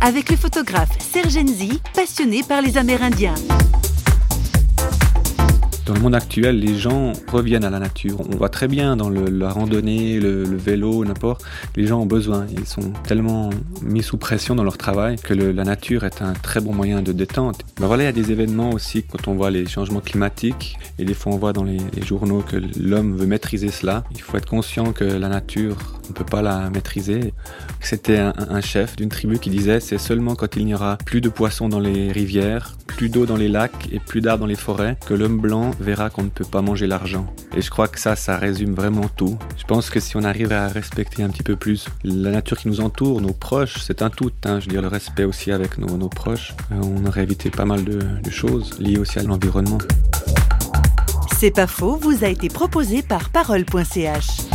avec le photographe Serge Enzi, passionné par les Amérindiens. Dans le monde actuel, les gens reviennent à la nature. On voit très bien dans la randonnée, le, vélo, n'importe, les gens ont besoin. Ils sont tellement mis sous pression dans leur travail que la nature est un très bon moyen de détente. Voilà, il y a des événements aussi quand on voit les changements climatiques et des fois on voit dans les, journaux que l'homme veut maîtriser cela. Il faut être conscient que la nature, ne peut pas la maîtriser. C'était un, un chef d'une tribu qui disait c'est seulement quand il n'y aura plus de poissons dans les rivières, plus d'eau dans les lacs et plus d'arbres dans les forêts que l'homme blanc verra qu'on ne peut pas manger l'argent. Et je crois que ça, ça résume vraiment tout. Je pense que si on arrive à respecter un petit peu plus la nature qui nous entoure, nos proches, c'est un tout. Hein, je veux dire, le respect aussi avec nos, proches, euh, on aurait évité pas mal de, de choses liées aussi à l'environnement. C'est pas faux, vous a été proposé par parole.ch.